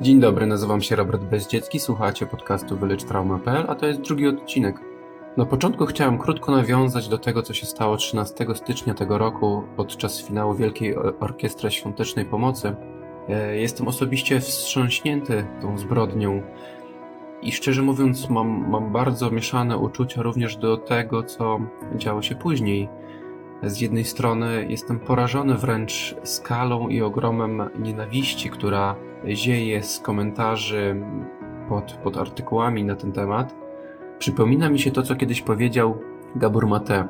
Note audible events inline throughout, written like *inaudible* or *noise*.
Dzień dobry, nazywam się Robert Bezdziecki, słuchacie podcastu wylecztrauma.pl, a to jest drugi odcinek. Na początku chciałem krótko nawiązać do tego, co się stało 13 stycznia tego roku podczas finału Wielkiej Orkiestry Świątecznej Pomocy. E, jestem osobiście wstrząśnięty tą zbrodnią i szczerze mówiąc mam, mam bardzo mieszane uczucia również do tego, co działo się później. Z jednej strony jestem porażony wręcz skalą i ogromem nienawiści, która zieje z komentarzy pod, pod artykułami na ten temat. Przypomina mi się to, co kiedyś powiedział Gabor Mate,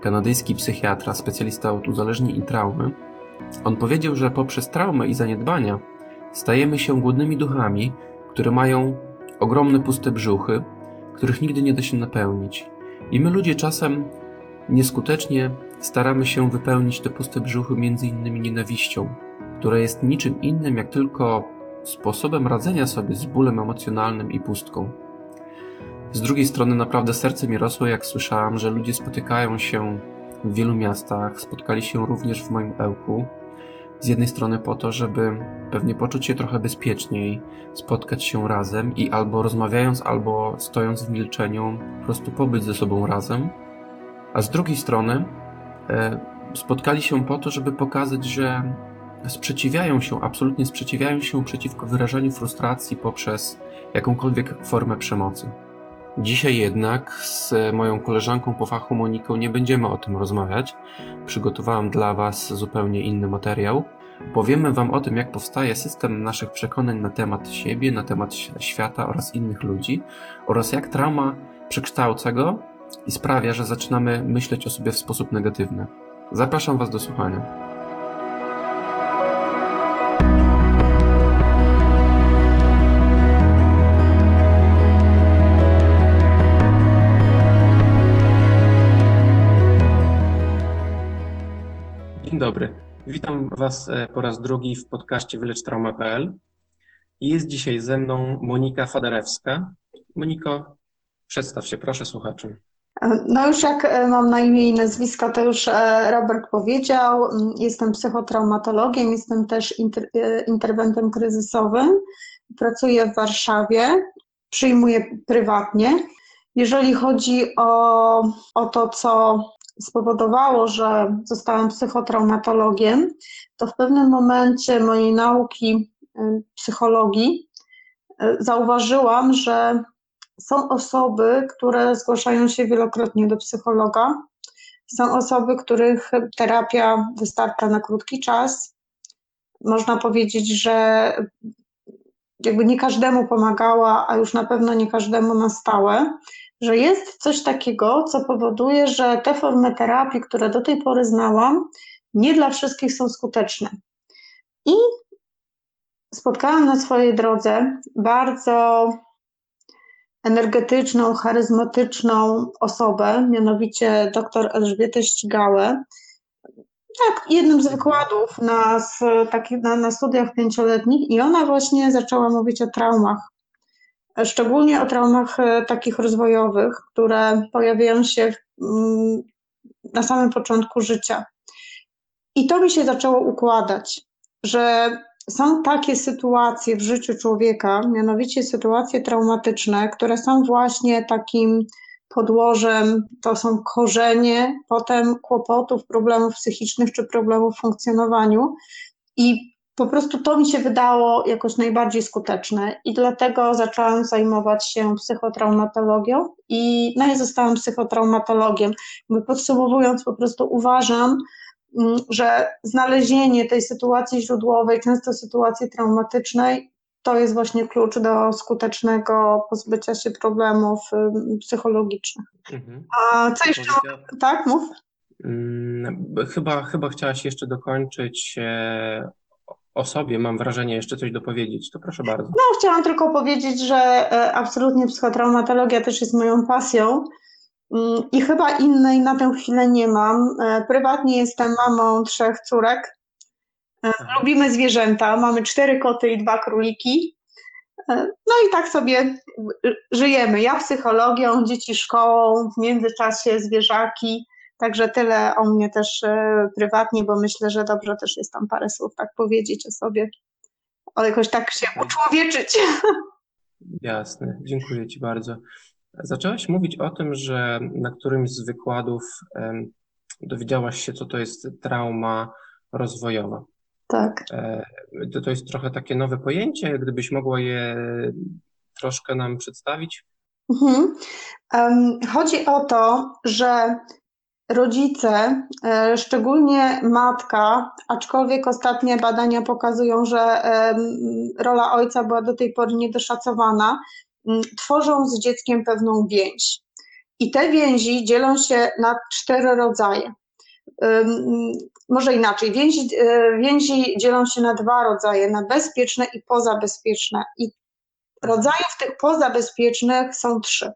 kanadyjski psychiatra, specjalista od uzależnień i traumy. On powiedział, że poprzez traumę i zaniedbania stajemy się głodnymi duchami, które mają ogromne puste brzuchy, których nigdy nie da się napełnić. I my ludzie czasem nieskutecznie staramy się wypełnić te puste brzuchy innymi nienawiścią, która jest niczym innym jak tylko sposobem radzenia sobie z bólem emocjonalnym i pustką. Z drugiej strony naprawdę serce mi rosło, jak słyszałam, że ludzie spotykają się w wielu miastach, spotkali się również w moim Ełku. Z jednej strony po to, żeby pewnie poczuć się trochę bezpieczniej, spotkać się razem i albo rozmawiając, albo stojąc w milczeniu, po prostu pobyć ze sobą razem. A z drugiej strony spotkali się po to, żeby pokazać, że sprzeciwiają się, absolutnie sprzeciwiają się przeciwko wyrażaniu frustracji poprzez jakąkolwiek formę przemocy. Dzisiaj jednak z moją koleżanką po fachu Moniką nie będziemy o tym rozmawiać. Przygotowałam dla Was zupełnie inny materiał. Powiemy Wam o tym, jak powstaje system naszych przekonań na temat siebie, na temat świata oraz innych ludzi oraz jak trauma przekształca go i sprawia, że zaczynamy myśleć o sobie w sposób negatywny. Zapraszam Was do słuchania. dobry. Witam Was e, po raz drugi w podcaście wylecztrauma.pl. Jest dzisiaj ze mną Monika Faderewska. Moniko, przedstaw się proszę słuchaczom. No już jak e, mam na imię i nazwisko, to już e, Robert powiedział. Mm, jestem psychotraumatologiem, jestem też inter, interwentem kryzysowym. Pracuję w Warszawie, przyjmuję prywatnie. Jeżeli chodzi o, o to, co spowodowało, że zostałam psychotraumatologiem, to w pewnym momencie mojej nauki psychologii zauważyłam, że są osoby, które zgłaszają się wielokrotnie do psychologa. Są osoby, których terapia wystarcza na krótki czas. Można powiedzieć, że jakby nie każdemu pomagała, a już na pewno nie każdemu na stałe że jest coś takiego, co powoduje, że te formy terapii, które do tej pory znałam, nie dla wszystkich są skuteczne. I spotkałam na swojej drodze bardzo energetyczną, charyzmatyczną osobę, mianowicie dr Elżbietę Ścigałę. Tak, jednym z wykładów na, na, na studiach pięcioletnich i ona właśnie zaczęła mówić o traumach szczególnie o traumach e, takich rozwojowych, które pojawiają się mm, na samym początku życia. I to mi się zaczęło układać, że są takie sytuacje w życiu człowieka, mianowicie sytuacje traumatyczne, które są właśnie takim podłożem, to są korzenie potem kłopotów, problemów psychicznych czy problemów w funkcjonowaniu. I po prostu to mi się wydało jakoś najbardziej skuteczne i dlatego zaczęłam zajmować się psychotraumatologią i, no i zostałam psychotraumatologiem. Podsumowując, po prostu uważam, że znalezienie tej sytuacji źródłowej, często sytuacji traumatycznej, to jest właśnie klucz do skutecznego pozbycia się problemów psychologicznych. Mhm. A co jeszcze? Tak, mów. Hmm, chyba, chyba chciałaś jeszcze dokończyć e, o sobie mam wrażenie jeszcze coś dopowiedzieć, to proszę bardzo. No, chciałam tylko powiedzieć, że e, absolutnie psychotraumatologia też jest moją pasją mm, i chyba innej na tę chwilę nie mam. E, prywatnie jestem mamą trzech córek. E, lubimy zwierzęta, mamy cztery koty i dwa króliki. No i tak sobie żyjemy. Ja psychologią, dzieci szkołą, w międzyczasie zwierzaki. Także tyle o mnie też e, prywatnie, bo myślę, że dobrze też jest tam parę słów tak powiedzieć o sobie. ale jakoś tak się uczłowieczyć. *laughs* Jasne, dziękuję Ci bardzo. Zaczęłaś mówić o tym, że na którymś z wykładów dowiedziałaś się, co to jest trauma rozwojowa. Tak. E, to, to jest trochę takie nowe pojęcie, gdybyś mogła je troszkę nam przedstawić? Mhm. Chodzi o to, że rodzice, e, szczególnie matka, aczkolwiek ostatnie badania pokazują, że rola ojca była do tej pory niedoszacowana, tworzą z dzieckiem pewną więź. I te więzi dzielą się na cztery rodzaje. Może inaczej, więzi, e, więzi dzielą się na dwa rodzaje, na bezpieczne i pozabezpieczne. I rodzajów tych pozabezpiecznych są trzy.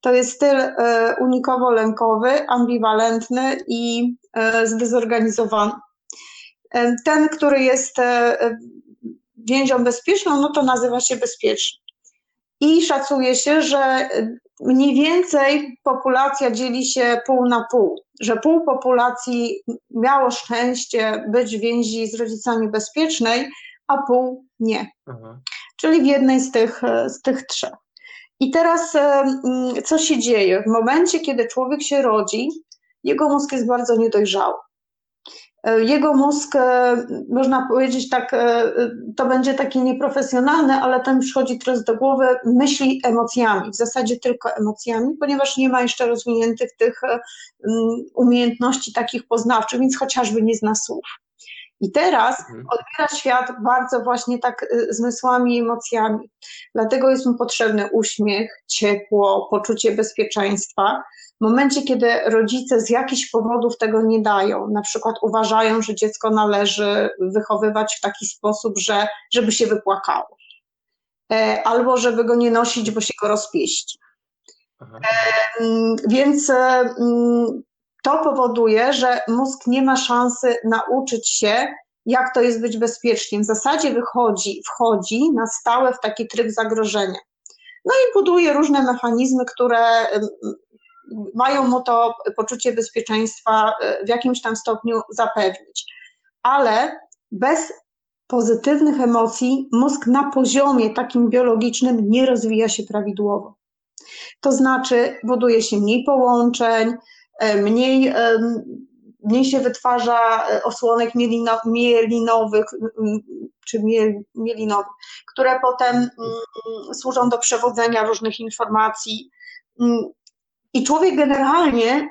To jest styl e, unikowo-lękowy, ambiwalentny i e, zdezorganizowany. Ten, który jest więzią bezpieczną, no to nazywa się bezpieczny. I szacuje się, że mniej więcej populacja dzieli się pół na pół, że pół populacji miało szczęście być w więzi z rodzicami bezpiecznej, a pół nie. Aha. Czyli w jednej z tych, z tych trzech. I teraz co się dzieje? W momencie, kiedy człowiek się rodzi, jego mózg jest bardzo niedojrzały. E, jego mózg, e, można powiedzieć tak, e, to będzie takie nieprofesjonalne, ale mi przychodzi teraz do głowy, myśli emocjami, w zasadzie tylko emocjami, ponieważ nie ma jeszcze rozwiniętych tych umiejętności takich poznawczych, więc chociażby nie zna słów. I teraz mhm. odbiera świat bardzo właśnie tak zmysłami i emocjami. Dlatego jest mu potrzebny uśmiech, ciepło, poczucie bezpieczeństwa. W momencie, kiedy rodzice z jakichś powodów tego nie dają, na przykład uważają, że dziecko należy wychowywać w taki sposób, że, żeby się wypłakało, e, albo żeby go nie nosić, bo się go rozpieści. Aha. E, więc e, to powoduje, że mózg nie ma szansy nauczyć się, jak to jest być bezpiecznie. W zasadzie wychodzi, wchodzi na stałe w taki tryb zagrożenia. No i buduje różne mechanizmy, które mają mu to poczucie bezpieczeństwa e, w jakimś tam stopniu zapewnić. Ale bez pozytywnych emocji mózg na poziomie takim biologicznym nie rozwija się prawidłowo. To znaczy, buduje się mniej połączeń, mniej, mniej się wytwarza e, osłonek mielinowych czy mielinowych, które potem mm, służą do przewodzenia różnych informacji. Mm, i człowiek generalnie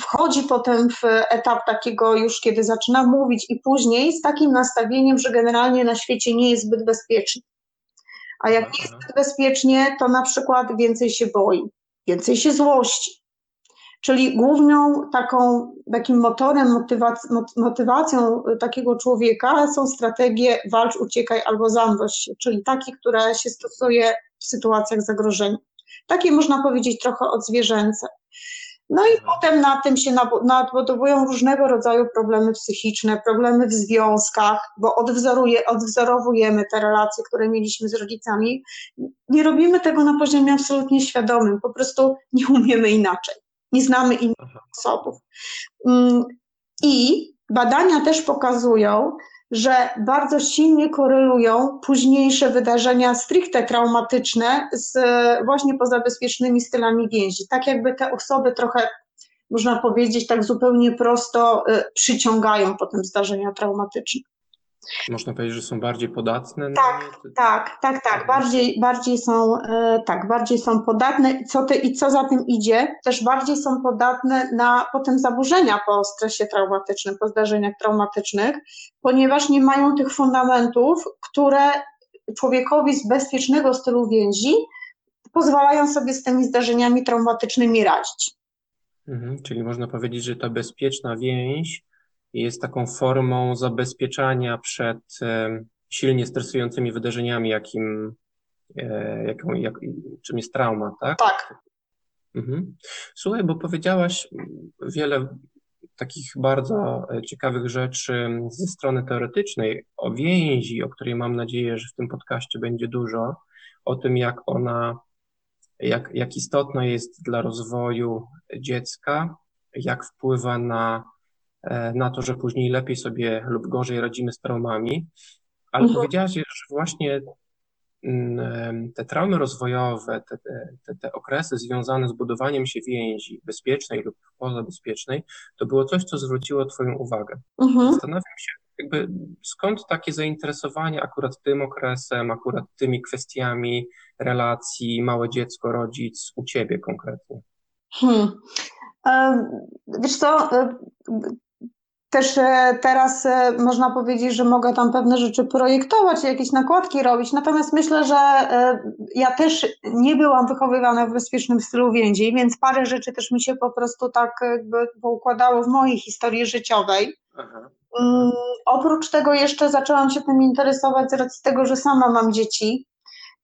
wchodzi potem w etap takiego już, kiedy zaczyna mówić i później z takim nastawieniem, że generalnie na świecie nie jest zbyt bezpiecznie. A jak nie jest zbyt bezpiecznie, to na przykład więcej się boi, więcej się złości. Czyli główną taką, takim motorem, motywac motywacją takiego człowieka są strategie walcz, uciekaj albo zamroź się, czyli takie, które się stosuje w sytuacjach zagrożenia. Takie można powiedzieć trochę odzwierzęce. No i potem na tym się nadbudowują różnego rodzaju problemy psychiczne, problemy w związkach, bo odwzoruje, odwzorowujemy te relacje, które mieliśmy z rodzicami. Nie robimy tego na poziomie absolutnie świadomym, po prostu nie umiemy inaczej, nie znamy innych sposobów. Mm, I badania też pokazują, że bardzo silnie korelują późniejsze wydarzenia stricte traumatyczne z właśnie pozabezpiecznymi stylami więzi. Tak jakby te osoby trochę, można powiedzieć tak zupełnie prosto, y, przyciągają potem zdarzenia traumatyczne. Można powiedzieć, że są bardziej podatne? Tak, na... tak, tak, tak. Bardziej, bardziej są, e, tak, bardziej są podatne. Co ty, I co za tym idzie, też bardziej są podatne na potem zaburzenia po stresie traumatycznym, po zdarzeniach traumatycznych, ponieważ nie mają tych fundamentów, które człowiekowi z bezpiecznego stylu więzi pozwalają sobie z tymi zdarzeniami traumatycznymi radzić. Mhm, czyli można powiedzieć, że ta bezpieczna więź jest taką formą zabezpieczania przed silnie stresującymi wydarzeniami, jakim, e, jaką, jak, czym jest trauma, tak? Tak. Mhm. Słuchaj, bo powiedziałaś wiele takich bardzo ciekawych rzeczy ze strony teoretycznej, o więzi, o której mam nadzieję, że w tym podcaście będzie dużo, o tym, jak ona, jak, jak istotna jest dla rozwoju dziecka, jak wpływa na E, na to, że później lepiej sobie lub gorzej radzimy z traumami. Ale mhm. powiedziałaś, że właśnie mm, te traumy rozwojowe, te, te, te, okresy związane z budowaniem się więzi bezpiecznej lub pozabezpiecznej, to było coś, co zwróciło Twoją uwagę. Mhm. Zastanawiam się, jakby skąd takie zainteresowanie akurat tym okresem, akurat tymi kwestiami relacji małe dziecko, rodzic u Ciebie konkretnie? Hmm. Wiesz co, e, też e, teraz e, można powiedzieć, że mogę tam pewne rzeczy projektować, jakieś nakładki robić, natomiast myślę, że ja też nie byłam wychowywana w bezpiecznym stylu więzi, więc parę rzeczy też mi się po prostu tak jakby poukładało w mojej historii życiowej. Aha. Um, oprócz tego jeszcze zaczęłam się tym interesować z racji tego, że sama mam dzieci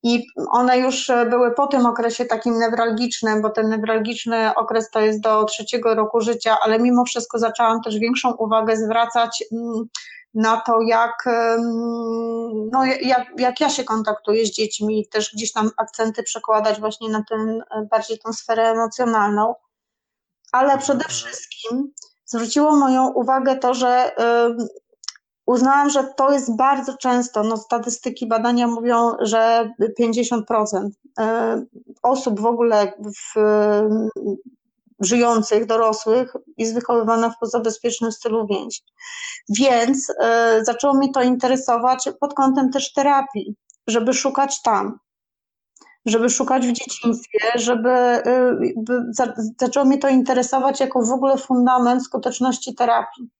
i one już były po tym okresie takim newralgicznym, bo ten newralgiczny okres to jest do trzeciego roku życia, ale mimo wszystko zaczęłam też większą uwagę zwracać mm, na to, jak, no, jak, jak ja się kontaktuję z dziećmi, też gdzieś tam akcenty przekładać właśnie na ten, bardziej tą sferę emocjonalną. Ale przede wszystkim zwróciło moją uwagę to, że uznałam, że to jest bardzo często, no statystyki badania mówią, że 50% e, osób w ogóle w, żyjących, dorosłych jest wychowywana w pozabezpiecznym stylu więzi. Więc e, zaczęło mnie to interesować pod kątem też terapii, żeby szukać tam, żeby szukać w dzieciństwie, żeby e, zaczęło mnie to interesować jako w ogóle fundament skuteczności terapii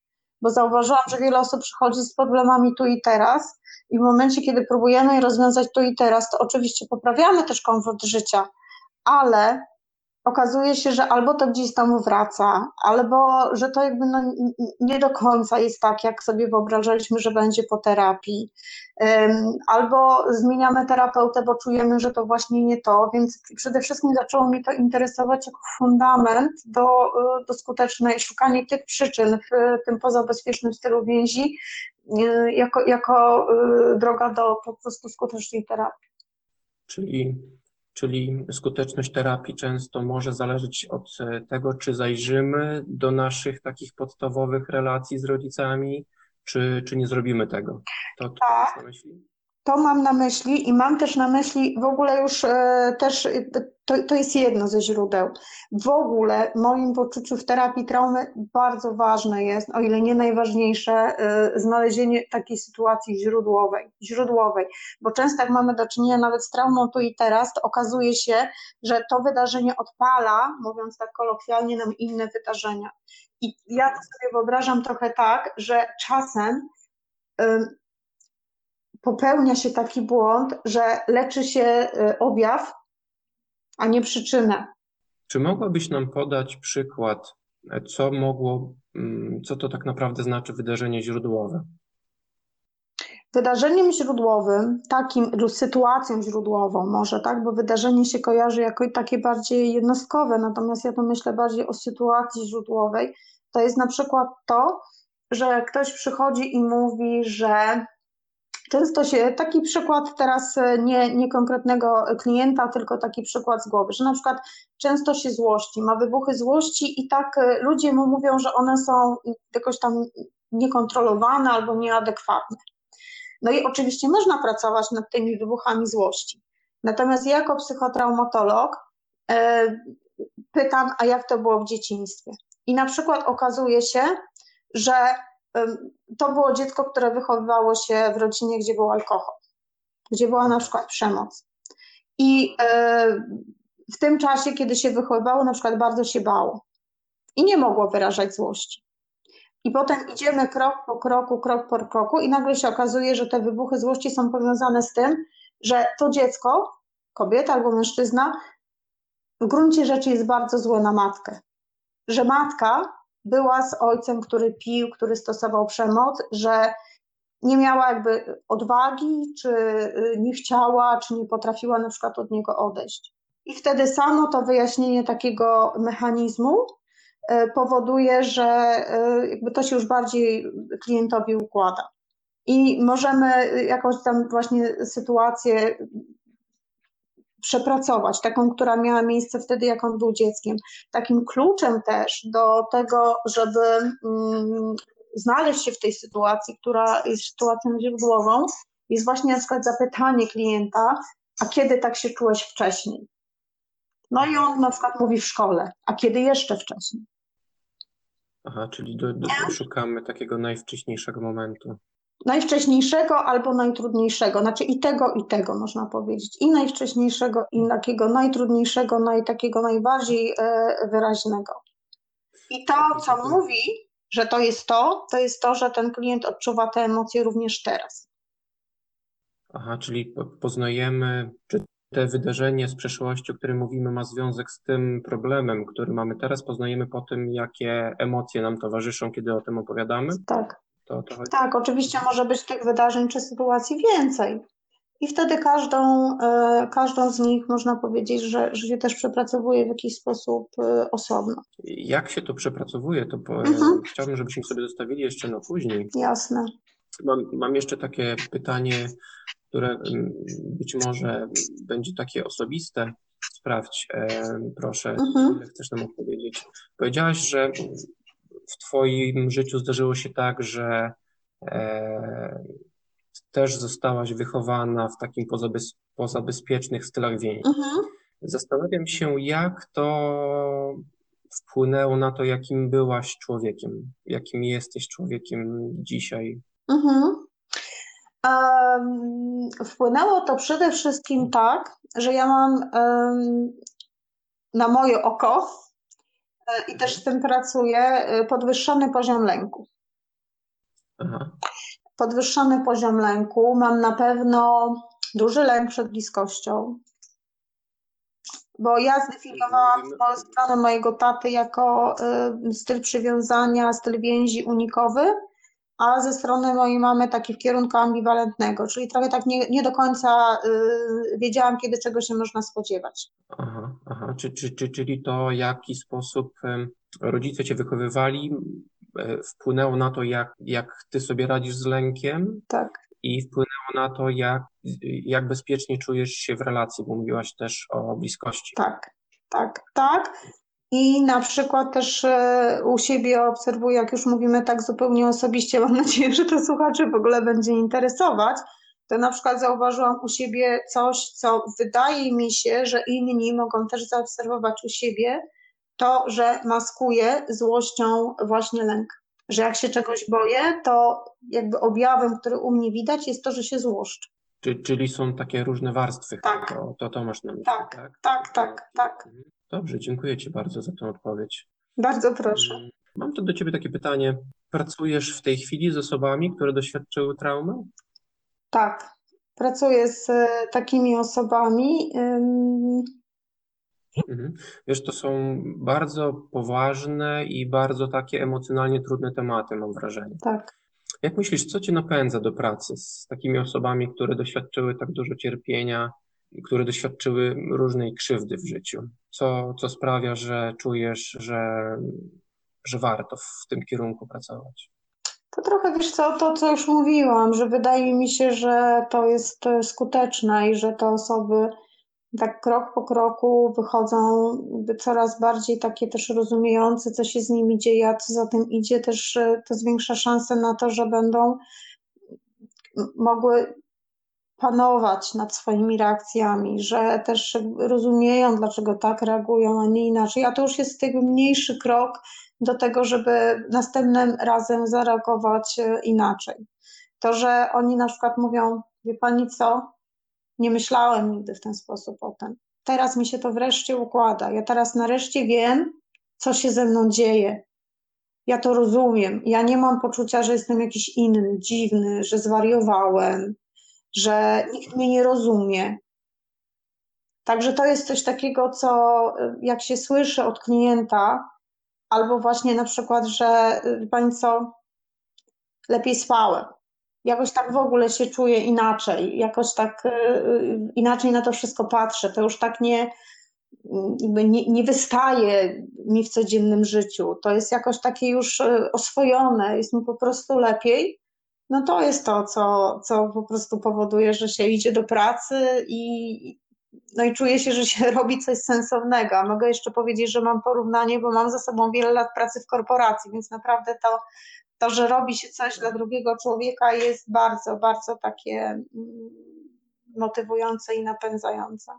bo zauważyłam, że wiele osób przychodzi z problemami tu i teraz i w momencie, kiedy próbujemy je rozwiązać tu i teraz, to oczywiście poprawiamy też komfort życia, ale okazuje się, że albo to gdzieś tam wraca, albo że to jakby no nie do końca jest tak, jak sobie wyobrażaliśmy, że będzie po terapii, albo zmieniamy terapeutę, bo czujemy, że to właśnie nie to, więc przede wszystkim zaczęło mnie to interesować jako fundament do, do skutecznej, szukanie tych przyczyn w tym pozabezpiecznym stylu więzi, y, jako, jako y, droga do po prostu skutecznej terapii. Czyli czyli skuteczność terapii często może zależeć od e, tego, czy zajrzymy do naszych takich podstawowych relacji z rodzicami, czy, czy nie zrobimy tego. To, to tak. na myśli? To mam na myśli i mam też na myśli w ogóle już e, też, e, to, to jest jedno ze źródeł. W ogóle w moim poczuciu w terapii traumy bardzo ważne jest, o ile nie najważniejsze, e, znalezienie takiej sytuacji źródłowej, źródłowej, bo często jak mamy do czynienia nawet z traumą tu i teraz, to okazuje się, że to wydarzenie odpala, mówiąc tak kolokwialnie, nam inne wydarzenia. I ja to sobie wyobrażam trochę tak, że czasem popełnia się taki błąd, że leczy się y, objaw, a nie przyczynę. Czy mogłabyś nam podać przykład, co mogło, mm, co to tak naprawdę znaczy wydarzenie źródłowe? Wydarzeniem źródłowym, takim sytuacją źródłową może, tak, bo wydarzenie się kojarzy jako takie bardziej jednostkowe, natomiast ja to myślę bardziej o sytuacji źródłowej, to jest na przykład to, że ktoś przychodzi i mówi, że Często się, taki przykład teraz e, nie, nie konkretnego klienta, tylko taki przykład z głowy, że na przykład często się złości, ma wybuchy złości i tak e, ludzie mu mówią, że one są jakoś tam niekontrolowane albo nieadekwatne. No i oczywiście można pracować nad tymi wybuchami złości. Natomiast ja jako psychotraumatolog e, pytam, a jak to było w dzieciństwie? I na przykład okazuje się, że to było dziecko, które wychowywało się w rodzinie, gdzie był alkohol, gdzie była na przykład przemoc. I e, w tym czasie, kiedy się wychowywało, na przykład bardzo się bało i nie mogło wyrażać złości. I potem idziemy krok po kroku, krok po kroku, i nagle się okazuje, że te wybuchy złości są powiązane z tym, że to dziecko, kobieta albo mężczyzna, w gruncie rzeczy jest bardzo złe na matkę. Że matka była z ojcem, który pił, który stosował przemoc, że nie miała jakby odwagi, czy y, nie chciała, czy nie potrafiła na przykład od niego odejść. I wtedy samo to wyjaśnienie takiego mechanizmu y, powoduje, że y, jakby to się już bardziej klientowi układa. I możemy jakąś tam właśnie sytuację przepracować, taką, która miała miejsce wtedy, jak on był dzieckiem. Takim kluczem też do tego, żeby mm, znaleźć się w tej sytuacji, która jest sytuacją źródłową, jest właśnie na przykład zapytanie klienta, a kiedy tak się czułeś wcześniej? No i on na przykład mówi w szkole, a kiedy jeszcze wcześniej? Aha, czyli do, do, szukamy takiego najwcześniejszego momentu. Najwcześniejszego albo najtrudniejszego, znaczy i tego, i tego można powiedzieć. I najwcześniejszego, i takiego najtrudniejszego, i takiego najbardziej e, wyraźnego. I to, co mówi, że to jest to, to jest to, że ten klient odczuwa te emocje również teraz. Aha, czyli poznajemy, czy te wydarzenie z przeszłości, o którym mówimy, ma związek z tym problemem, który mamy teraz, poznajemy po tym, jakie emocje nam towarzyszą, kiedy o tym opowiadamy? Tak. To, to tak, oczywiście może być tych wydarzeń czy sytuacji więcej. I wtedy każdą, e, każdą z nich można powiedzieć, że, że się też przepracowuje w jakiś sposób e, osobno. Jak się to przepracowuje, to po, mhm. chciałbym, żebyśmy sobie zostawili jeszcze na później. Jasne. Mam, mam jeszcze takie pytanie, które mm, być może będzie takie osobiste. Sprawdź, e, proszę, mhm. chcesz nam odpowiedzieć. Powiedziałaś, że w Twoim życiu zdarzyło się tak, że e, też zostałaś wychowana w takim pozabez, pozabezpiecznych stylach więzi. Mhm. Zastanawiam się, jak to wpłynęło na to, jakim byłaś człowiekiem, jakim jesteś człowiekiem dzisiaj. Mhm. Um, wpłynęło to przede wszystkim tak, że ja mam um, na moje oko i też z tym pracuję, e, podwyższony poziom lęku. Aha. Podwyższony poziom lęku. Mam na pewno duży lęk przed bliskością, bo ja zdefiniowałam stronę mojego taty jako y, styl przywiązania, styl więzi unikowy a ze strony mojej mamy taki w kierunku ambiwalentnego, czyli trochę tak nie, nie do końca y, wiedziałam, kiedy czego się można spodziewać. Aha, aha. Czy, czy, czy, czyli to, w jaki sposób rodzice cię wychowywali, e, wpłynęło na to, jak, jak ty sobie radzisz z lękiem? Tak. I wpłynęło na to, jak, jak bezpiecznie czujesz się w relacji, bo mówiłaś też o bliskości. Tak, tak, tak. I na przykład też e, u siebie obserwuję, jak już mówimy tak zupełnie osobiście, mam nadzieję, że to słuchaczy w ogóle będzie interesować, to na przykład zauważyłam u siebie coś, co wydaje mi się, że inni mogą też zaobserwować u siebie, to, że maskuje złością właśnie lęk. Że jak się czegoś boję, to jakby objawem, który u mnie widać, jest to, że się złoszczę. Czyli są takie różne warstwy. Tak. To, to, to masz na myśli, tak? Tak, tak, tak, tak. Mhm. Dobrze, dziękuję Ci bardzo za tę odpowiedź. Bardzo proszę. Mam tu do Ciebie takie pytanie. Pracujesz w tej chwili z osobami, które doświadczyły traumy? Tak, pracuję z e, takimi osobami. Mhm. Wiesz, to są bardzo poważne i bardzo takie emocjonalnie trudne tematy, mam wrażenie. Tak. Jak myślisz, co Cię napędza do pracy z takimi osobami, które doświadczyły tak dużo cierpienia, które doświadczyły różnej krzywdy w życiu? Co, co sprawia, że czujesz, że, że warto w tym kierunku pracować? To trochę wiesz co, to co już mówiłam, że wydaje mi się, że to jest skuteczne i że te osoby tak krok po kroku wychodzą coraz bardziej takie też rozumiejące, co się z nimi dzieje, a co za tym idzie, też to zwiększa szanse na to, że będą mogły panować nad swoimi reakcjami, że też rozumieją, dlaczego tak reagują, a nie inaczej. A to już jest jakby mniejszy krok do tego, żeby następnym razem zareagować e, inaczej. To, że oni na przykład mówią, wie pani co, nie myślałem nigdy w ten sposób o tym. Teraz mi się to wreszcie układa. Ja teraz nareszcie wiem, co się ze mną dzieje. Ja to rozumiem. Ja nie mam poczucia, że jestem jakiś inny, dziwny, że zwariowałem, że nikt mnie nie rozumie. Także to jest coś takiego, co jak się słyszy od klienta, albo właśnie na przykład, że pani co, lepiej spałem. Jakoś tak w ogóle się czuję inaczej, jakoś tak y, inaczej na to wszystko patrzę. To już tak nie, nie, nie wystaje mi w codziennym życiu. To jest jakoś takie już y, oswojone, jest mi po prostu lepiej no to jest to, co, co po prostu powoduje, że się idzie do pracy i, no i czuje się, że się *laughs* robi coś sensownego. Mogę jeszcze powiedzieć, że mam porównanie, bo mam za sobą wiele lat pracy w korporacji, więc naprawdę to, to, że robi się coś dla drugiego człowieka jest bardzo, bardzo takie mm, motywujące i napędzające.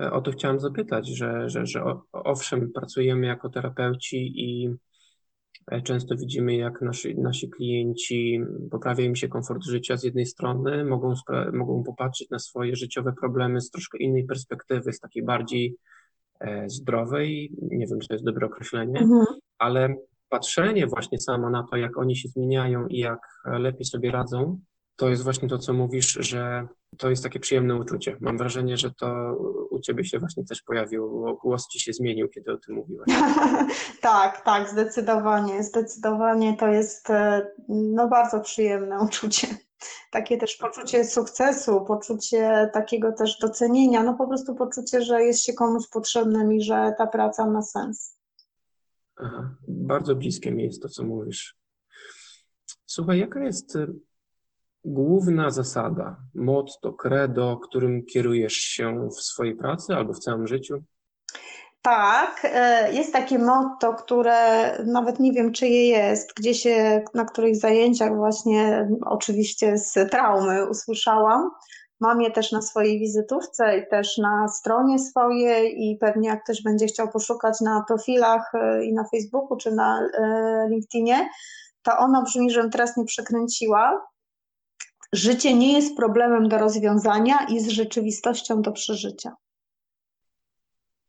E, o to chciałem zapytać, że, że, że owszem, pracujemy jako terapeuci i często widzimy, jak nasi, nasi klienci poprawia im się komfort życia z jednej strony, mogą, mogą popatrzeć na swoje życiowe problemy z troszkę innej perspektywy, z takiej bardziej e, zdrowej, nie wiem, czy to jest dobre określenie, mhm. ale patrzenie właśnie samo na to, jak oni się zmieniają i jak lepiej sobie radzą, to jest właśnie to, co mówisz, że to jest takie przyjemne uczucie. Mam wrażenie, że to u ciebie się właśnie też pojawiło, głos ci się zmienił, kiedy o tym mówiłaś. *laughs* tak, tak, zdecydowanie. Zdecydowanie to jest e, no, bardzo przyjemne uczucie. Takie też poczucie sukcesu, poczucie takiego też docenienia, no po prostu poczucie, że jest się komuś potrzebnym i że ta praca ma sens. Aha, bardzo bliskie mi jest to, co mówisz. Słuchaj, jaka jest główna zasada, motto, credo, którym kierujesz się w swojej pracy albo w całym życiu? Tak, e, jest takie motto, które nawet nie wiem, czyje jest, gdzie się na których zajęciach właśnie oczywiście z traumy usłyszałam. Mam je też na swojej wizytówce i też na stronie swojej i pewnie jak ktoś będzie chciał poszukać na profilach e, i na Facebooku czy na e, LinkedInie, to ono brzmi, żebym teraz nie przekręciła. Życie nie jest problemem do rozwiązania i z rzeczywistością do przeżycia.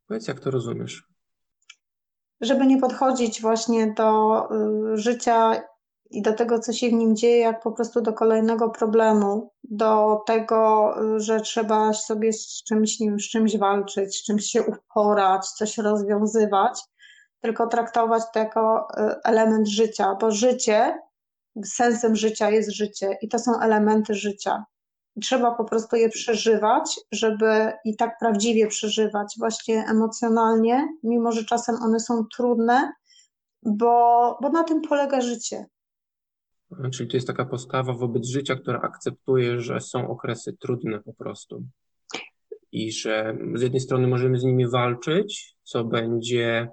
Powiedz, jak to rozumiesz? Żeby nie podchodzić właśnie do y, życia i do tego, co się w nim dzieje, jak po prostu do kolejnego problemu, do tego, y, że trzeba sobie z czymś, nim, z czymś walczyć, z czymś się uporać, coś rozwiązywać, tylko traktować to jako y, element życia, bo życie sensem życia jest życie i to są elementy życia. I trzeba po prostu je przeżywać, żeby i tak prawdziwie przeżywać, właśnie emocjonalnie, mimo że czasem one są trudne, bo, bo na tym polega życie. Czyli to jest taka postawa wobec życia, która akceptuje, że są okresy trudne po prostu. I że z jednej strony możemy z nimi walczyć, co będzie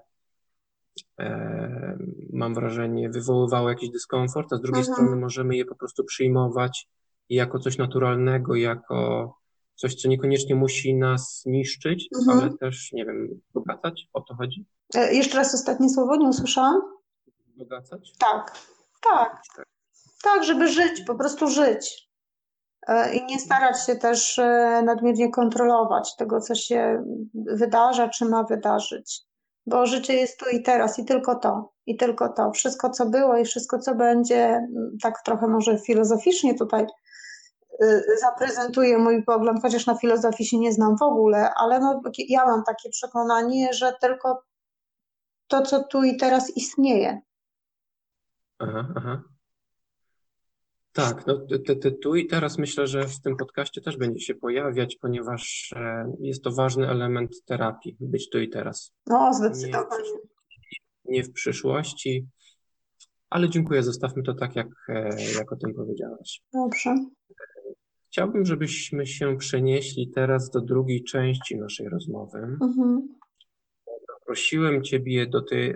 mam wrażenie, wywoływało jakiś dyskomfort, a z drugiej mhm. strony możemy je po prostu przyjmować jako coś naturalnego, jako coś, co niekoniecznie musi nas niszczyć, mhm. ale też, nie wiem, bogacać? O to chodzi? E, jeszcze raz ostatnie słowo, nie usłyszałam? Bogacać? Tak, tak. Tak, tak żeby żyć, po prostu żyć. E, I nie starać się też e, nadmiernie kontrolować tego, co się wydarza, czy ma wydarzyć bo życie jest tu i teraz i tylko to, i tylko to. Wszystko, co było i wszystko, co będzie, tak trochę może filozoficznie tutaj y, zaprezentuję mój pogląd, chociaż na filozofii się nie znam w ogóle, ale no, ja mam takie przekonanie, że tylko to, co tu i teraz istnieje. Aha, aha. Tak, no te, te, tu i teraz myślę, że w tym podcaście też będzie się pojawiać, ponieważ e, jest to ważny element terapii, być tu i teraz. No, zdecydowanie. Nie, nie w przyszłości, ale dziękuję, zostawmy to tak, jak, e, jak o tym powiedziałaś. Dobrze. Chciałbym, żebyśmy się przenieśli teraz do drugiej części naszej rozmowy. Mhm. Prosiłem Ciebie do, tej,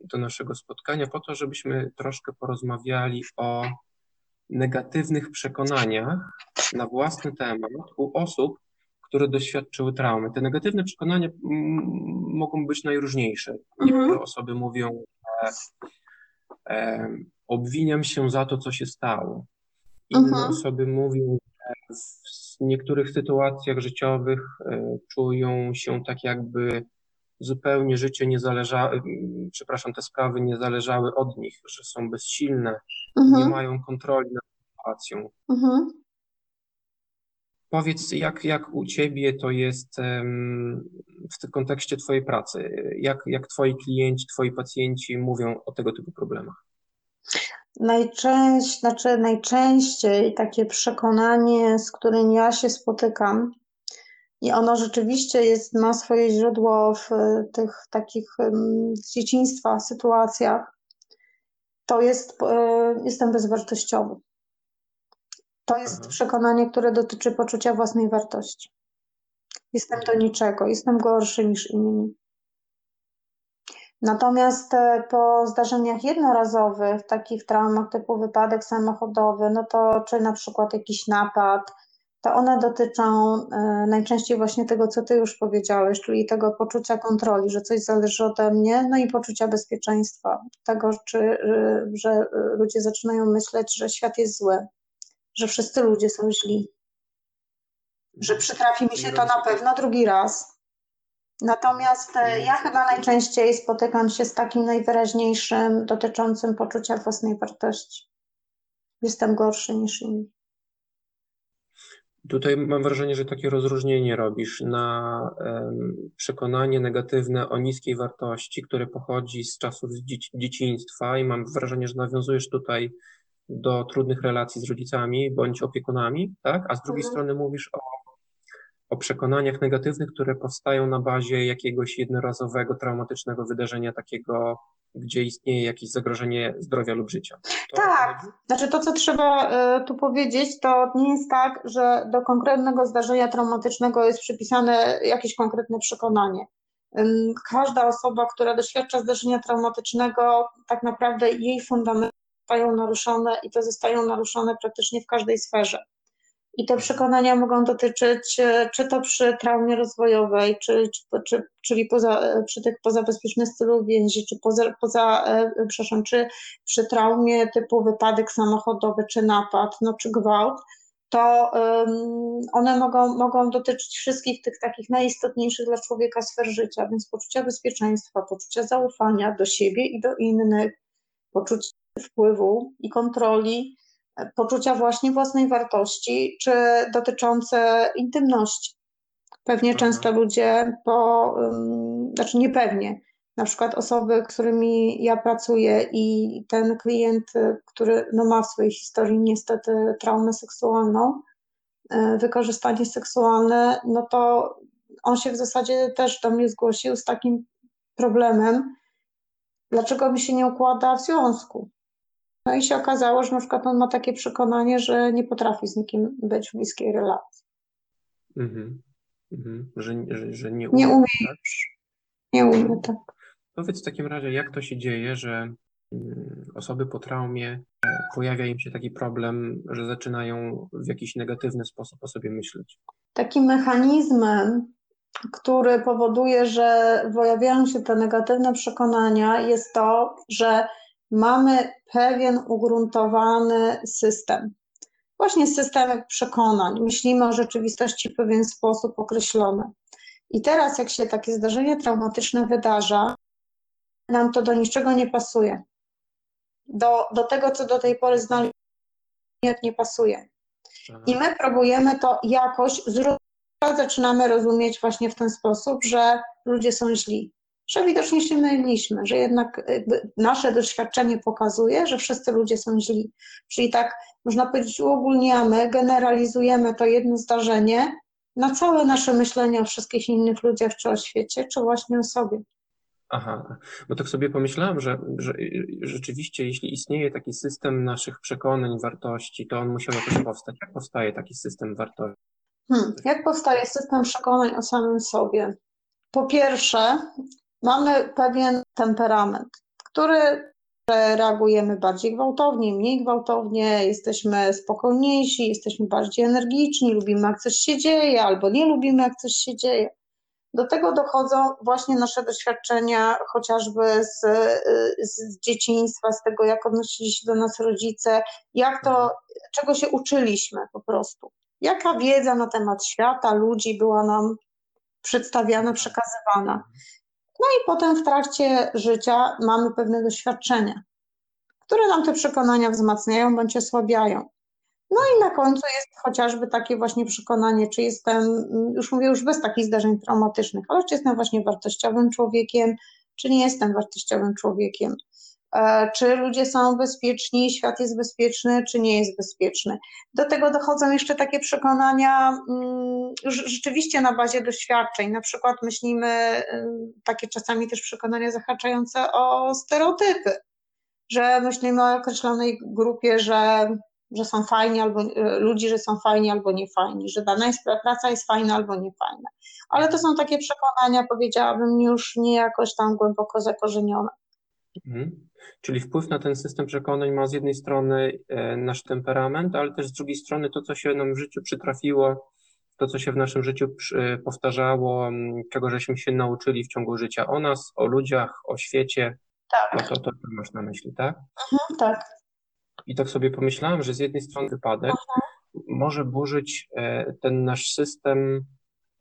do naszego spotkania po to, żebyśmy troszkę porozmawiali o negatywnych przekonaniach na własny temat u osób, które doświadczyły traumy. Te negatywne przekonania mogą być najróżniejsze. Niektóre mhm. osoby mówią, że e, obwiniam się za to, co się stało. Inne mhm. osoby mówią, że w niektórych sytuacjach życiowych e, czują się tak, jakby zupełnie życie nie zależało, przepraszam, te sprawy nie zależały od nich, że są bezsilne, mhm. nie mają kontroli nad sytuacją. Mhm. Powiedz, jak, jak u Ciebie to jest w tym kontekście Twojej pracy? Jak, jak Twoi klienci, Twoi pacjenci mówią o tego typu problemach? Najczęściej, znaczy najczęściej takie przekonanie, z którym ja się spotykam, i ono rzeczywiście jest, ma swoje źródło w e, tych takich z dzieciństwa sytuacjach. To jest, e, jestem bezwartościowy. To jest Aha. przekonanie, które dotyczy poczucia własnej wartości. Jestem do niczego, jestem gorszy niż inni. Natomiast e, po zdarzeniach jednorazowych, takich traumach typu wypadek samochodowy, no to czy na przykład jakiś napad, to one dotyczą e, najczęściej właśnie tego, co ty już powiedziałeś, czyli tego poczucia kontroli, że coś zależy ode mnie, no i poczucia bezpieczeństwa, tego, czy, e, że ludzie zaczynają myśleć, że świat jest zły, że wszyscy ludzie są źli, że przytrafi mi się to na pewno drugi raz. Natomiast e, ja chyba najczęściej spotykam się z takim najwyraźniejszym dotyczącym poczucia własnej wartości. Jestem gorszy niż inni. Tutaj mam wrażenie, że takie rozróżnienie robisz na przekonanie negatywne o niskiej wartości, które pochodzi z czasów dzieci, dzieciństwa i mam wrażenie, że nawiązujesz tutaj do trudnych relacji z rodzicami bądź opiekunami, tak? A z drugiej mhm. strony mówisz o, o przekonaniach negatywnych, które powstają na bazie jakiegoś jednorazowego, traumatycznego wydarzenia, takiego, gdzie istnieje jakieś zagrożenie zdrowia lub życia. To tak, znaczy to, co trzeba y, tu powiedzieć, to nie jest tak, że do konkretnego zdarzenia traumatycznego jest przypisane jakieś konkretne przekonanie. Każda osoba, która doświadcza zdarzenia traumatycznego, tak naprawdę jej fundamenty zostają naruszone i to zostają naruszone praktycznie w każdej sferze. I te przekonania mogą dotyczyć, e, czy to przy traumie rozwojowej, czy, czy, czy, czyli poza, e, przy tych pozabezpiecznych stylu więzi, czy poza, poza e, przepraszam, czy przy traumie typu wypadek samochodowy, czy napad, no, czy gwałt, to um, one mogą, mogą dotyczyć wszystkich tych takich najistotniejszych dla człowieka sfer życia, więc poczucia bezpieczeństwa, poczucia zaufania do siebie i do innych, poczucia wpływu i kontroli, poczucia właśnie własnej wartości, czy dotyczące intymności. Pewnie mhm. często ludzie po, znaczy niepewnie, na przykład osoby, z którymi ja pracuję i ten klient, który no, ma w swojej historii niestety traumę seksualną, e, wykorzystanie seksualne, no to on się w zasadzie też do mnie zgłosił z takim problemem, dlaczego mi się nie układa w związku. No i się okazało, że na przykład on ma takie przekonanie, że nie potrafi z nikim być w bliskiej relacji. Mhm. Mhm. Że, że, że nie umie. Nie umie. Tak? Nie umie, tak. Powiedz w takim razie, jak to się dzieje, że mm, osoby po traumie e, pojawia im się taki problem, że zaczynają w jakiś negatywny sposób o sobie myśleć? Takim mechanizmem, który powoduje, że pojawiają się te negatywne przekonania, jest to, że mamy pewien ugruntowany system. Właśnie system przekonań. Myślimy o rzeczywistości w pewien sposób określony. I teraz, jak się takie zdarzenie traumatyczne wydarza, nam to do niczego nie pasuje. Do, do tego, co do tej pory znaliśmy, nie pasuje. I my próbujemy to jakoś zrozumieć, zaczynamy rozumieć właśnie w ten sposób, że ludzie są źli że widocznie się myliliśmy, że jednak nasze doświadczenie pokazuje, że wszyscy ludzie są źli. Czyli tak, można powiedzieć, uogólniamy, generalizujemy to jedno zdarzenie na całe nasze myślenie o wszystkich innych ludziach, czy o świecie, czy właśnie o sobie. Aha, bo tak sobie pomyślałem, że, że rzeczywiście, jeśli istnieje taki system naszych przekonań, wartości, to on musiał jakoś powstać. Jak powstaje taki system wartości? Hmm, jak powstaje system przekonań o samym sobie? Po pierwsze, mamy pewien temperament, który reagujemy bardziej gwałtownie, mniej gwałtownie, jesteśmy spokojniejsi, jesteśmy bardziej energiczni, lubimy jak coś się dzieje, albo nie lubimy jak coś się dzieje. Do tego dochodzą właśnie nasze doświadczenia, chociażby z, z dzieciństwa, z tego, jak odnosili się do nas rodzice, jak to, czego się uczyliśmy po prostu. Jaka wiedza na temat świata, ludzi była nam przedstawiana, przekazywana. No i potem w trakcie życia mamy pewne doświadczenia, które nam te przekonania wzmacniają bądź osłabiają. No i na końcu jest chociażby takie właśnie przekonanie, czy jestem, już mówię już bez takich zdarzeń traumatycznych, ale czy jestem właśnie wartościowym człowiekiem, czy nie jestem wartościowym człowiekiem. E, czy ludzie są bezpieczni, świat jest bezpieczny, czy nie jest bezpieczny. Do tego dochodzą jeszcze takie przekonania mm, już rzeczywiście na bazie doświadczeń. Na przykład myślimy, y, takie czasami też przekonania zahaczające o stereotypy, że myślimy o określonej grupie, że że są fajni albo y, ludzi, że są fajni albo niefajni, że dana praca jest fajna albo niefajna. Ale to są takie przekonania, powiedziałabym, już nie jakoś tam głęboko zakorzenione. Mhm. Czyli wpływ na ten system przekonań ma z jednej strony e, nasz temperament, ale też z drugiej strony to, co się nam w życiu przytrafiło, to, co się w naszym życiu powtarzało, czego żeśmy się nauczyli w ciągu życia o nas, o ludziach, o świecie. Tak. No to, to, to masz na myśli, tak? Mhm, tak. I tak sobie pomyślałem, że z jednej strony wypadek mhm. może burzyć e, ten nasz system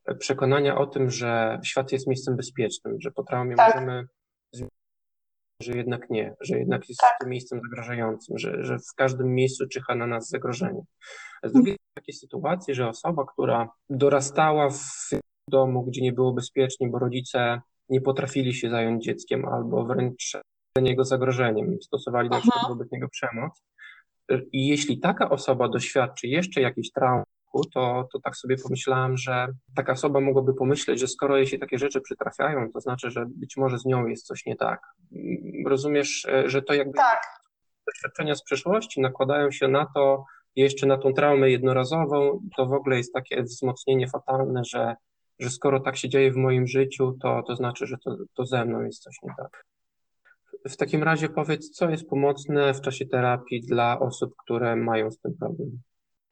e, przekonania o tym, że świat jest miejscem bezpiecznym, że po traumie tak. możemy że jednak nie, że jednak jest tak. tym miejscem zagrażającym, że, że w każdym miejscu czyha na nas zagrożenie. Z drugiej strony takie sytuacje, że osoba, która dorastała w domu, gdzie nie było bezpiecznie, bo rodzice nie potrafili się zająć dzieckiem albo wręcz niego zagrożeniem, stosowali na przykład wobec niego przemoc. I jeśli taka osoba doświadczy jeszcze jakiejś traumy, to, to tak sobie pomyślałem, że taka osoba mogłaby pomyśleć, że skoro jej się takie rzeczy przytrafiają, to znaczy, że być może z nią jest coś nie tak. Rozumiesz, e, że to jakby tak. doświadczenia z przeszłości nakładają się na to, jeszcze na tą traumę jednorazową, to w ogóle jest takie wzmocnienie fatalne, że, że skoro tak się dzieje w moim życiu, to, to znaczy, że to, to ze mną jest coś nie tak. W takim razie powiedz, co jest pomocne w czasie terapii dla osób, które mają z tym problem?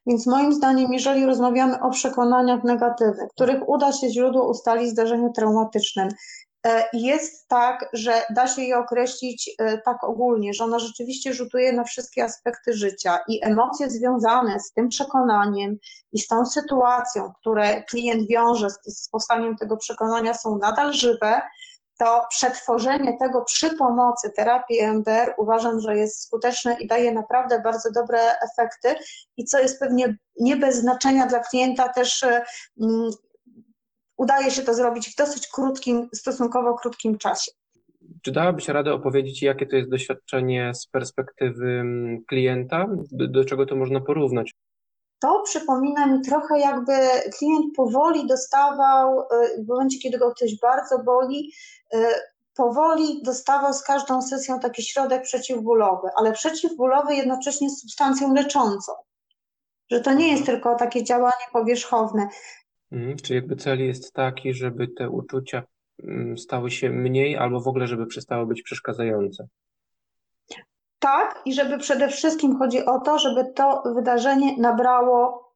Więc moim zdaniem, jeżeli rozmawiamy o przekonaniach negatywnych, których uda się źródło ustalić zdarzeniu traumatycznym, e, jest tak, że da się je określić e, tak ogólnie, że ona rzeczywiście rzutuje na wszystkie aspekty życia i emocje związane z tym przekonaniem i z tą sytuacją, które klient wiąże z powstaniem tego przekonania, są nadal żywe, to przetworzenie tego przy pomocy terapii EMDR uważam, że jest skuteczne i daje naprawdę bardzo dobre efekty i co jest pewnie nie bez znaczenia dla klienta też um, udaje się to zrobić w dosyć krótkim, stosunkowo krótkim czasie. Czy dałabyś radę opowiedzieć, jakie to jest doświadczenie z perspektywy mm, klienta? Do, do czego to można porównać? To przypomina mi trochę jakby klient powoli dostawał, y, w momencie kiedy go coś bardzo boli, y, powoli dostawał z każdą sesją taki środek przeciwbólowy, ale przeciwbólowy jednocześnie z substancją leczącą. Że to nie jest mhm. tylko takie działanie powierzchowne. Mhm, czy jakby cel jest taki, żeby te uczucia mm, stały się mniej albo w ogóle, żeby przestały być przeszkadzające? Tak, i żeby przede wszystkim chodzi o to, żeby to wydarzenie nabrało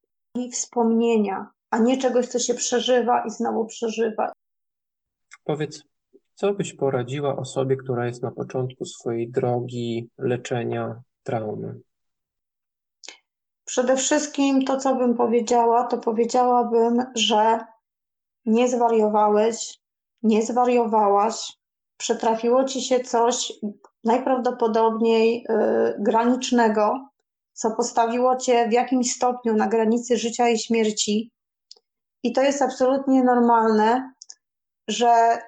wspomnienia, a nie czegoś, co się przeżywa i znowu przeżywa. Powiedz, co byś poradziła osobie, która jest na początku swojej drogi leczenia traumy? Przede wszystkim to, co bym powiedziała, to powiedziałabym, że nie zwariowałeś, nie zwariowałaś, przetrafiło ci się coś najprawdopodobniej y, granicznego, co postawiło cię w jakimś stopniu na granicy życia i śmierci. I to jest absolutnie normalne, że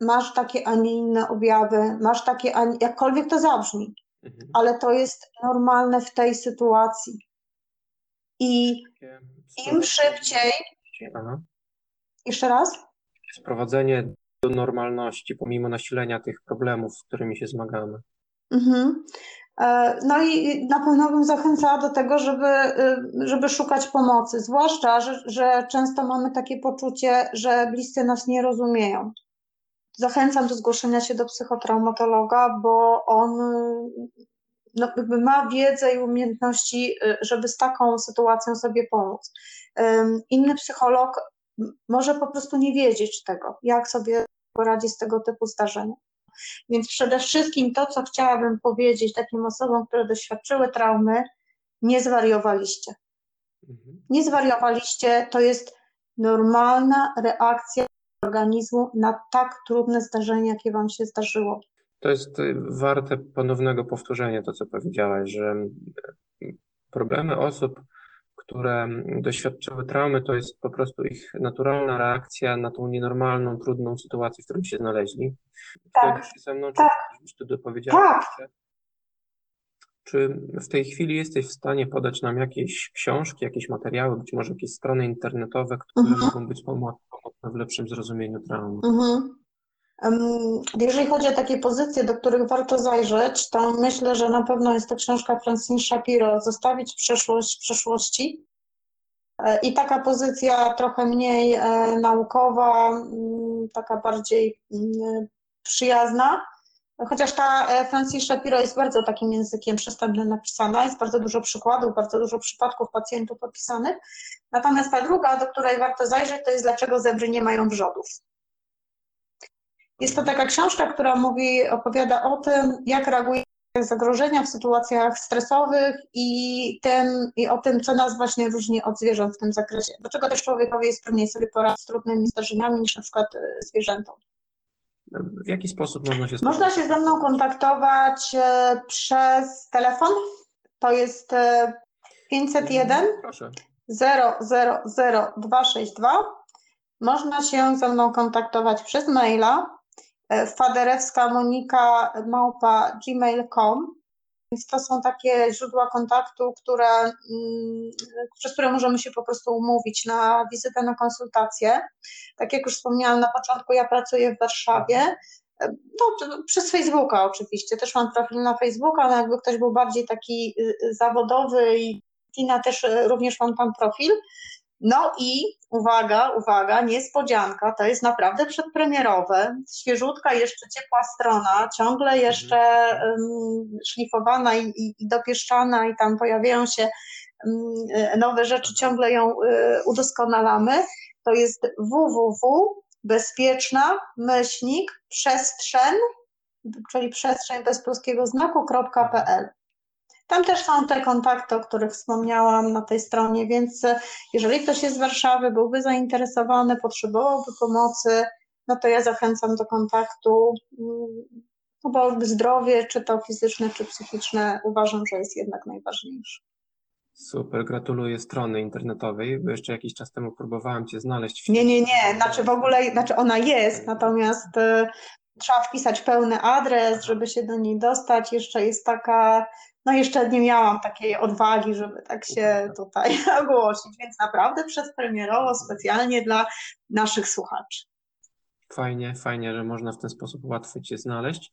masz takie, a nie inne objawy, masz takie, a nie, jakkolwiek to zabrzmi, mhm. ale to jest normalne w tej sytuacji. I im szybciej. Aha. Jeszcze raz? Sprowadzenie do normalności, pomimo nasilenia tych problemów, z którymi się zmagamy. Mhm. E, no i na pewno bym zachęcała do tego, żeby, y, żeby szukać pomocy, zwłaszcza, że, że często mamy takie poczucie, że bliscy nas nie rozumieją. Zachęcam do zgłoszenia się do psychotraumatologa, bo on no, jakby ma wiedzę i umiejętności, y, żeby z taką sytuacją sobie pomóc. Inny psycholog może po prostu nie wiedzieć tego, jak sobie poradzi z tego typu zdarzenia. Więc przede wszystkim to, co chciałabym powiedzieć takim osobom, które doświadczyły traumy, nie zwariowaliście. Mhm. Nie zwariowaliście, to jest normalna reakcja organizmu na tak trudne zdarzenie, jakie Wam się zdarzyło. To jest y, warte ponownego powtórzenia, to co powiedziałaś, że y, problemy osób, które doświadczyły traumy, to jest po prostu ich naturalna reakcja na tą nienormalną, trudną sytuację, w której się znaleźli. Tak. się ze mną, tak. czy byś tu dopowiedziała tak. jeszcze? Czy w tej chwili jesteś w stanie podać nam jakieś książki, jakieś materiały, być może jakieś strony internetowe, które mhm. mogą być pomocne w lepszym zrozumieniu traumy? Mhm. Jeżeli chodzi o takie pozycje, do których warto zajrzeć, to myślę, że na pewno jest to książka Francine Shapiro Zostawić przeszłość w przeszłości. E, I taka pozycja trochę mniej e, naukowa, mm, taka bardziej mm, przyjazna, chociaż ta e, Francis Shapiro jest bardzo takim językiem przystępnym napisana, jest bardzo dużo przykładów, bardzo dużo przypadków pacjentów opisanych. Natomiast ta druga, do której warto zajrzeć, to jest Dlaczego zebry nie mają wrzodów. Jest to taka książka, która mówi, opowiada o tym, jak reaguje zagrożenia w sytuacjach stresowych i, tym, i o tym, co nas właśnie różni od zwierząt w tym zakresie. Dlaczego też człowiekowi jest trudniej sobie poradzić z trudnymi zdarzeniami niż na przykład e, zwierzętom. W jaki sposób można się Można się ze mną kontaktować e, przez telefon. To jest 501 000262. Można się ze mną kontaktować przez maila E, faderewska Monika. Więc to są takie źródła kontaktu, które, mm, przez które możemy się po prostu umówić na wizytę, na konsultację. Tak jak już wspomniałam na początku, ja pracuję w Warszawie. E, no, przez Facebooka oczywiście, też mam profil na Facebooka, no jakby ktoś był bardziej taki y, zawodowy i Tina też y, również mam tam profil. No i uwaga, uwaga, niespodzianka, to jest naprawdę przedpremierowe, świeżutka, jeszcze ciepła strona, ciągle mhm. jeszcze um, szlifowana i, i, i dopieszczana i tam pojawiają się um, nowe rzeczy, ciągle ją um, udoskonalamy. To jest www.bezpieczna myślnik przestrzeń, czyli przestrzeń bez polskiego znaku.pl. Tam też są te kontakty, o których wspomniałam na tej stronie, więc e, jeżeli ktoś jest z Warszawy, byłby zainteresowany, potrzebowałby pomocy, no to ja zachęcam do kontaktu, mm, no bo zdrowie, czy to fizyczne, czy psychiczne, uważam, że jest jednak najważniejsze. Super, gratuluję strony internetowej, bo jeszcze jakiś czas temu próbowałam Cię znaleźć. Nie, nie, nie, znaczy w ogóle, znaczy ona jest, natomiast y, trzeba wpisać pełny adres, żeby się do niej dostać. Jeszcze jest taka no jeszcze nie miałam takiej odwagi, żeby tak się tutaj *laughs* ogłosić, więc naprawdę przedpremierowo specjalnie dla naszych słuchaczy. Fajnie, fajnie, że można w ten sposób łatwo Cię znaleźć.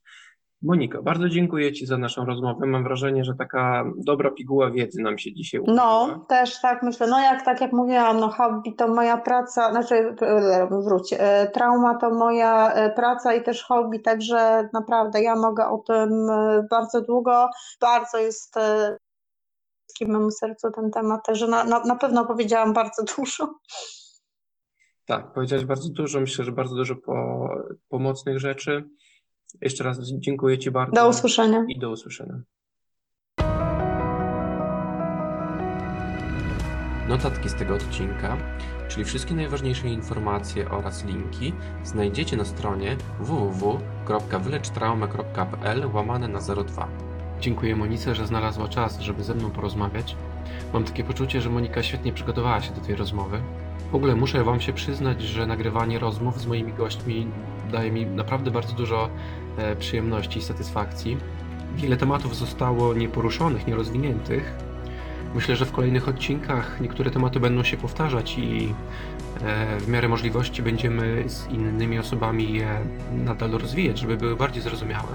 Monika, bardzo dziękuję Ci za naszą rozmowę. Mam wrażenie, że taka dobra piguła wiedzy nam się dzisiaj udzieliła. No, też tak myślę. No jak tak jak mówiłam, no hobby to moja praca, znaczy wróć, e, trauma to moja e, praca i też hobby, także naprawdę ja mogę o tym e, bardzo długo, bardzo jest w memu sercu ten temat, że na, na, na pewno powiedziałam bardzo dużo. Tak, powiedziałeś bardzo dużo, myślę, że bardzo dużo po, pomocnych rzeczy. Jeszcze raz dziękuję Ci bardzo. Do usłyszenia. I do usłyszenia. Notatki z tego odcinka, czyli wszystkie najważniejsze informacje oraz linki znajdziecie na stronie www.wylecztraumę.pl łamane na 02. Dziękuję Monice, że znalazła czas, żeby ze mną porozmawiać. Mam takie poczucie, że Monika świetnie przygotowała się do tej rozmowy. W ogóle muszę Wam się przyznać, że nagrywanie rozmów z moimi gośćmi daje mi naprawdę bardzo dużo e, przyjemności i satysfakcji. Wiele tematów zostało nieporuszonych, nierozwiniętych. Myślę, że w kolejnych odcinkach niektóre tematy będą się powtarzać i e, w miarę możliwości będziemy z innymi osobami je nadal rozwijać, żeby były bardziej zrozumiałe.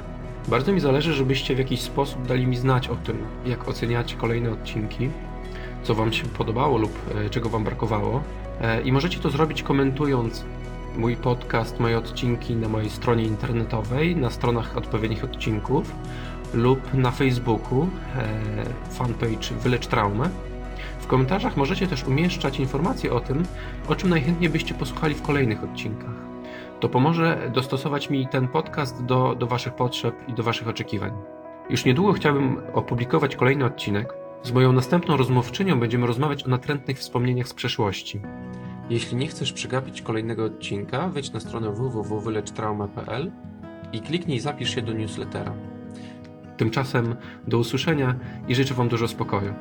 Bardzo mi zależy, żebyście w jakiś sposób dali mi znać o tym, jak oceniacie kolejne odcinki, co Wam się podobało lub e, czego Wam brakowało. I możecie to zrobić komentując mój podcast, moje odcinki na mojej stronie internetowej, na stronach odpowiednich odcinków lub na Facebooku e, fanpage Wylecz Traumę. W komentarzach możecie też umieszczać informacje o tym, o czym najchętniej byście posłuchali w kolejnych odcinkach. To pomoże dostosować mi ten podcast do, do Waszych potrzeb i do Waszych oczekiwań. Już niedługo chciałbym opublikować kolejny odcinek. Z moją następną rozmówczynią będziemy rozmawiać o natrętnych wspomnieniach z przeszłości. Jeśli nie chcesz przegapić kolejnego odcinka, wejdź na stronę www.wylecztrauma.pl i kliknij zapisz się do newslettera. Tymczasem do usłyszenia i życzę Wam dużo spokoju.